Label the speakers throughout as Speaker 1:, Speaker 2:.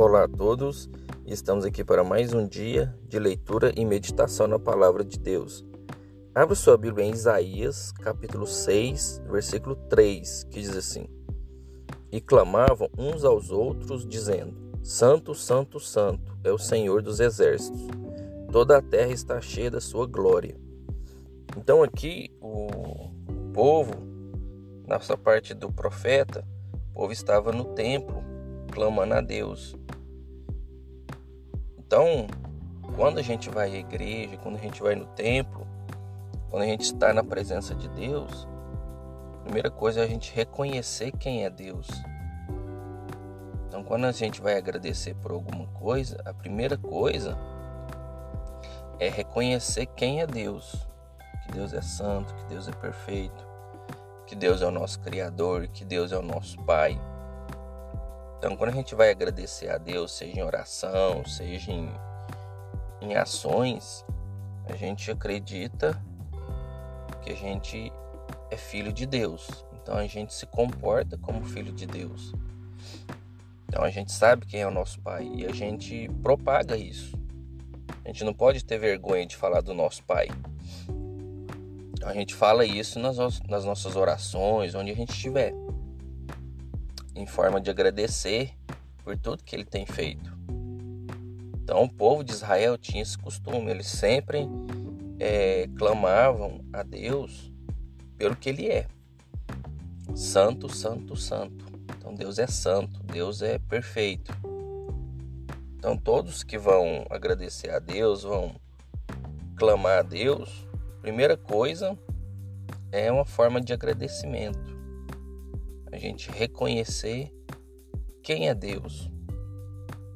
Speaker 1: Olá a todos, estamos aqui para mais um dia de leitura e meditação na palavra de Deus. Abra sua Bíblia em Isaías, capítulo 6, versículo 3, que diz assim: E clamavam uns aos outros, dizendo: Santo, Santo, Santo é o Senhor dos exércitos, toda a terra está cheia da sua glória. Então, aqui o povo, nessa parte do profeta, o povo estava no templo clamando a Deus. Então, quando a gente vai à igreja, quando a gente vai no templo, quando a gente está na presença de Deus, a primeira coisa é a gente reconhecer quem é Deus. Então, quando a gente vai agradecer por alguma coisa, a primeira coisa é reconhecer quem é Deus. Que Deus é santo, que Deus é perfeito, que Deus é o nosso Criador, que Deus é o nosso Pai. Então, quando a gente vai agradecer a Deus, seja em oração, seja em, em ações, a gente acredita que a gente é filho de Deus. Então, a gente se comporta como filho de Deus. Então, a gente sabe quem é o nosso Pai e a gente propaga isso. A gente não pode ter vergonha de falar do nosso Pai. Então, a gente fala isso nas, nas nossas orações, onde a gente estiver em forma de agradecer por tudo que ele tem feito. Então, o povo de Israel tinha esse costume, eles sempre é, clamavam a Deus pelo que ele é: Santo, Santo, Santo. Então, Deus é santo, Deus é perfeito. Então, todos que vão agradecer a Deus, vão clamar a Deus, primeira coisa é uma forma de agradecimento a gente reconhecer quem é Deus.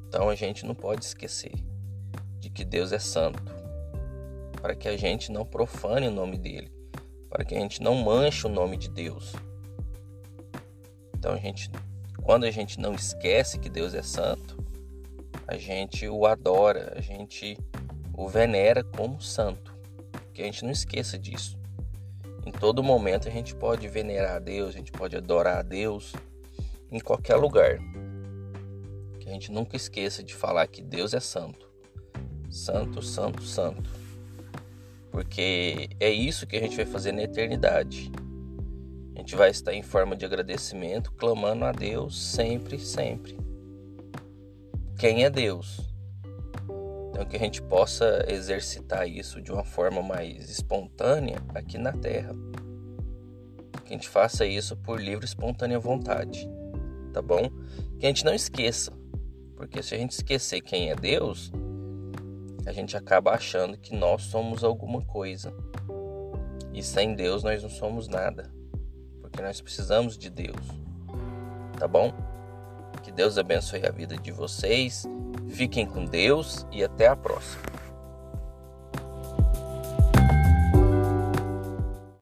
Speaker 1: Então a gente não pode esquecer de que Deus é santo, para que a gente não profane o nome dele, para que a gente não manche o nome de Deus. Então a gente, quando a gente não esquece que Deus é santo, a gente o adora, a gente o venera como santo. Que a gente não esqueça disso. Em todo momento a gente pode venerar a Deus, a gente pode adorar a Deus em qualquer lugar. Que a gente nunca esqueça de falar que Deus é santo. Santo, santo, santo. Porque é isso que a gente vai fazer na eternidade. A gente vai estar em forma de agradecimento, clamando a Deus sempre, sempre. Quem é Deus? Então, que a gente possa exercitar isso de uma forma mais espontânea aqui na Terra. Que a gente faça isso por livre e espontânea vontade, tá bom? Que a gente não esqueça, porque se a gente esquecer quem é Deus, a gente acaba achando que nós somos alguma coisa. E sem Deus nós não somos nada, porque nós precisamos de Deus, tá bom? Que Deus abençoe a vida de vocês Fiquem com Deus e até a próxima.